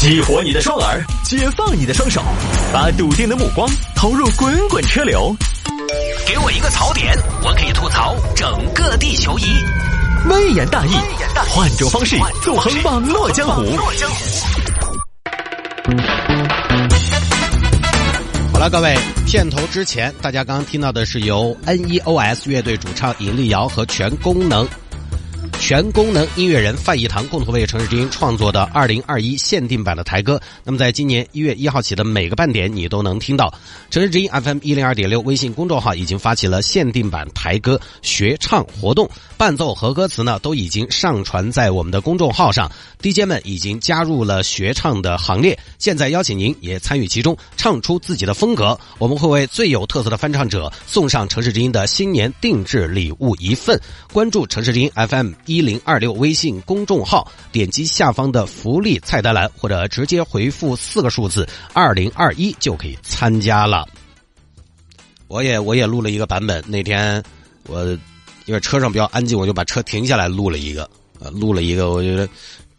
激活你的双耳，解放你的双手，把笃定的目光投入滚滚车流。给我一个槽点，我可以吐槽整个地球仪。微言大义，换种方式纵横网络江湖。好了，各位，片头之前，大家刚刚听到的是由 N.E.O.S 乐队主唱尹力瑶和全功能。全功能音乐人范逸堂共同为城市之音创作的二零二一限定版的台歌。那么，在今年一月一号起的每个半点，你都能听到城市之音 FM 一零二点六微信公众号已经发起了限定版台歌学唱活动，伴奏和歌词呢都已经上传在我们的公众号上，DJ 们已经加入了学唱的行列。现在邀请您也参与其中，唱出自己的风格。我们会为最有特色的翻唱者送上城市之音的新年定制礼物一份。关注城市之音 FM。一零二六微信公众号，点击下方的福利菜单栏，或者直接回复四个数字二零二一就可以参加了。我也我也录了一个版本，那天我因为车上比较安静，我就把车停下来录了一个，呃，录了一个，我觉得。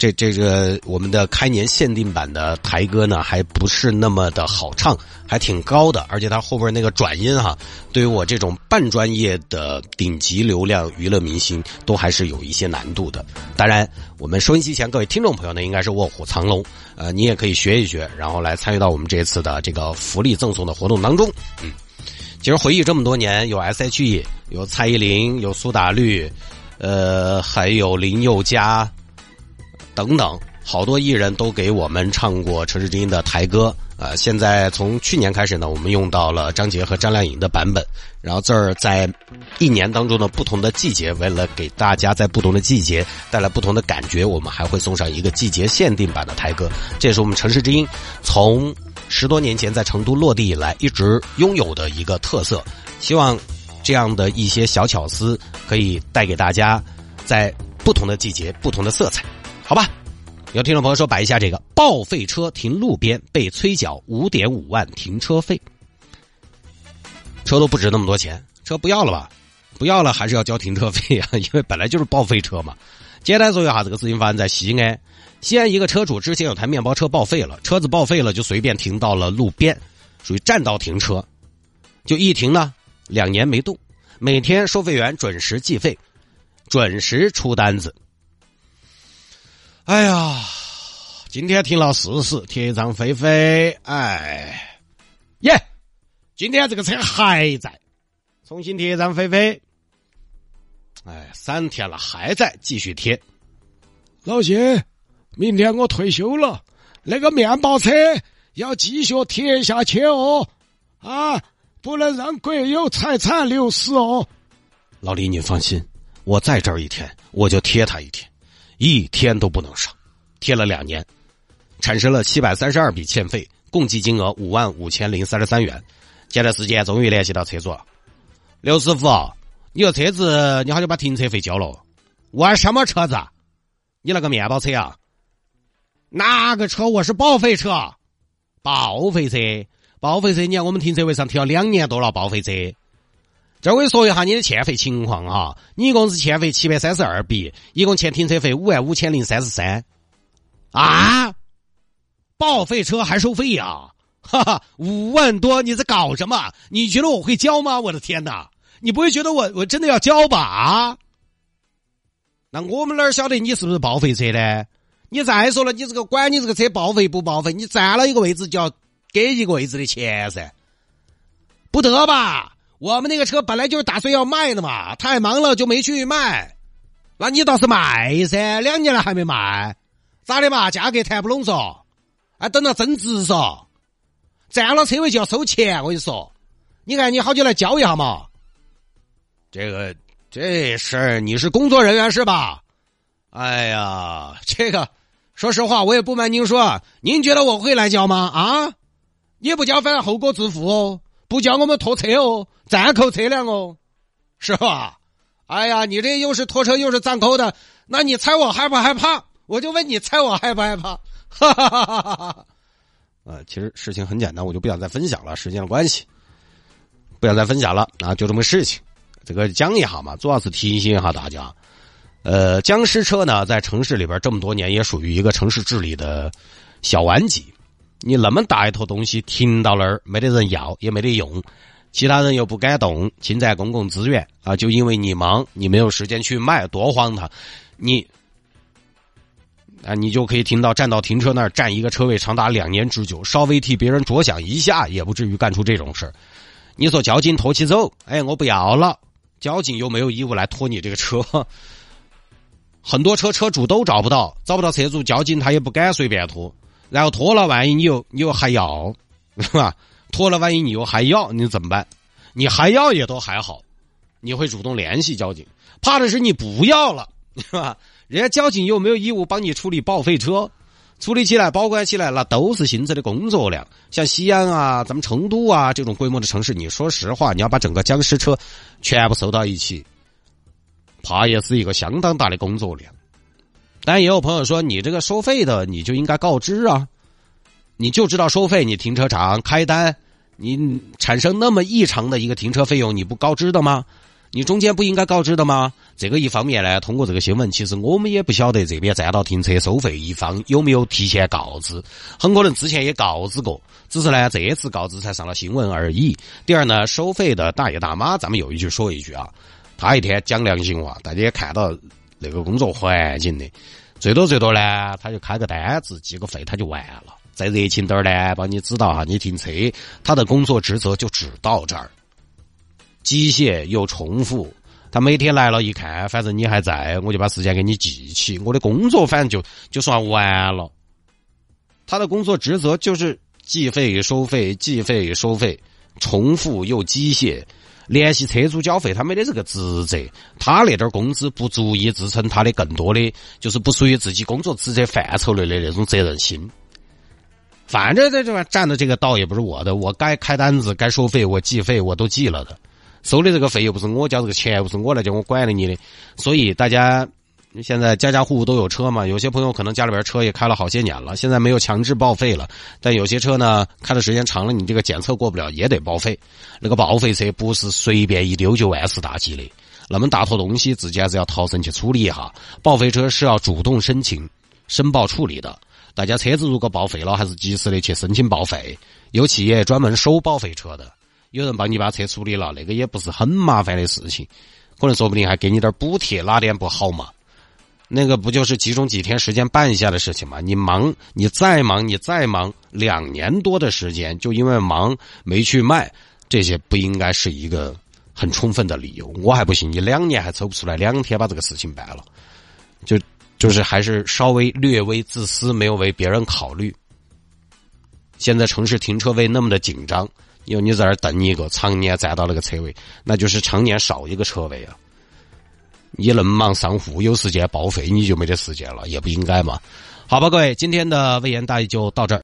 这这个我们的开年限定版的台歌呢，还不是那么的好唱，还挺高的，而且它后边那个转音哈，对于我这种半专业的顶级流量娱乐明星，都还是有一些难度的。当然，我们收音机前各位听众朋友呢，应该是卧虎藏龙，呃，你也可以学一学，然后来参与到我们这次的这个福利赠送的活动当中。嗯，其实回忆这么多年，有 S.H.E，有蔡依林，有苏打绿，呃，还有林宥嘉。等等，好多艺人都给我们唱过城市之音的台歌啊！现在从去年开始呢，我们用到了张杰和张靓颖的版本。然后这儿在一年当中的不同的季节，为了给大家在不同的季节带来不同的感觉，我们还会送上一个季节限定版的台歌。这也是我们城市之音从十多年前在成都落地以来一直拥有的一个特色。希望这样的一些小巧思可以带给大家在不同的季节不同的色彩。好吧，有听众朋友说摆一下这个报废车停路边被催缴五点五万停车费，车都不值那么多钱，车不要了吧？不要了还是要交停车费啊？因为本来就是报废车嘛。简单说一下，这个事情发生在西安，西安一个车主之前有台面包车报废了，车子报废了就随便停到了路边，属于占道停车，就一停呢两年没动，每天收费员准时计费，准时出单子。哎呀，今天停了四十，贴张飞飞，哎，耶，今天这个车还在，重新贴张飞飞，哎，三天了还在继续贴。老谢，明天我退休了，那个面包车要继续贴下去哦，啊，不能让国有财产流失哦。老李，你放心，我在这儿一天，我就贴他一天。一天都不能少，贴了两年，产生了七百三十二笔欠费，共计金额五万五千零三十三元。前段时间终于联系到车主，刘师傅，你这车子你好久把停车费交了？我什么车子？你那个面包车啊？哪个车？我是报废车，报废车，报废车！你看我们停车位上停了两年多了，报废车。这我给你说一下你的欠费情况哈，你一共是欠费七百三十二笔，一共欠停车费五万五千零三十三，啊，报废车还收费呀？哈哈，五万多，你在搞什么？你觉得我会交吗？我的天哪，你不会觉得我我真的要交吧？啊？那我们哪晓得你是不是报废车呢？你再说了，你这个管你这个车报废不报废，你占了一个位置就要给一个位置的钱噻，不得吧？我们那个车本来就是打算要卖的嘛，太忙了就没去卖。那你倒是卖噻，两年了还没卖，咋的嘛？价格谈不拢嗦，啊，等到增值嗦，占了车位就要收钱。我跟你说，你看你好久来交一下嘛。这个这事儿你是工作人员是吧？哎呀，这个说实话我也不瞒您说，您觉得我会来交吗？啊，你不交反正后果自负哦。不叫我们拖车哦，暂扣车辆哦，是吧？哎呀，你这又是拖车又是暂扣的，那你猜我害不害怕？我就问你，猜我害不害怕？哈哈哈哈哈！呃，其实事情很简单，我就不想再分享了，时间的关系，不想再分享了啊，就这么个事情。这个讲一下嘛，主要是提醒一下大家。呃，僵尸车呢，在城市里边这么多年，也属于一个城市治理的小顽疾。你那么大一坨东西停到那儿，没得人要，也没得用，其他人又不敢动，侵占公共资源啊！就因为你忙，你没有时间去卖，多荒唐！你啊，你就可以听到占到停车那儿占一个车位长达两年之久，稍微替别人着想一下，也不至于干出这种事儿。你说交警拖起走，哎，我不要了，交警又没有义务来拖你这个车。很多车车主都找不到，找不到车主，交警他也不敢随便拖。然后拖了，万一你又你又还要，是吧？拖了，万一你又还要，你怎么办？你还要也都还好，你会主动联系交警。怕的是你不要了，是吧？人家交警又没有义务帮你处理报废车，处理起来、保管起来，那都是新增的工作量。像西安啊、咱们成都啊这种规模的城市，你说实话，你要把整个僵尸车全部收到一起，怕也是一个相当大的工作量。但也有朋友说，你这个收费的，你就应该告知啊，你就知道收费，你停车场开单，你产生那么异常的一个停车费用，你不告知的吗？你中间不应该告知的吗？这个一方面呢，通过这个新闻，其实我们也不晓得这边占道停车收费一方有没有提前告知，很可能之前也告知过，只是呢这次告知才上了新闻而已。第二呢，收费的大爷大妈，咱们有一句说一句啊，他一天讲良心话，大家看到那个工作环境的，最多最多呢，他就开个单子，记个费，他就完了。再热情点儿呢，帮你指导下你停车，他的工作职责就只到这儿。机械又重复，他每天来了，一看，反正你还在，我就把时间给你记起。我的工作反正就就算完了。他的工作职责就是计费收费，计费收费，重复又机械，联系车主缴费，他没得这个职责。他那点工资不足以支撑他的更多的，就是不属于自己工作职责范畴内的那种责任心。反正在这边占的这个道也不是我的，我该开单子、该收费，我计费我都记了的。收的这个费又不是我交这个钱，又不是我来交我管的你的，所以大家现在家家户户都有车嘛。有些朋友可能家里边车也开了好些年了，现在没有强制报废了，但有些车呢开的时间长了，你这个检测过不了也得报废。那个报废车不是随便一丢就万事大吉的，那么大坨东西自己还是要逃生去处理一下。报废车是要主动申请、申报处理的。大家车子如果报废了，还是及时的去申请报废。有企业专门收报废车的，有人帮你把车处理了，那个也不是很麻烦的事情，可能说不定还给你点补贴，哪点不好嘛？那个不就是集中几天时间办一下的事情吗？你忙，你再忙，你再忙，两年多的时间就因为忙没去卖，这些不应该是一个很充分的理由。我还不信你两年还抽不出来两天把这个事情办了，就。就是还是稍微略微自私，没有为别人考虑。现在城市停车位那么的紧张，因为你在那等一个，常年占到那个车位，那就是常年少一个车位啊。你能忙上户，有时间报废，你就没得时间了，也不应该嘛。好吧，各位，今天的微言大义就到这儿。